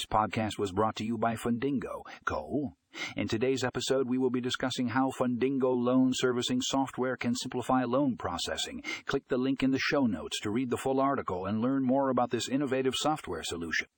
This podcast was brought to you by Fundingo Co. In today's episode, we will be discussing how Fundingo loan servicing software can simplify loan processing. Click the link in the show notes to read the full article and learn more about this innovative software solution.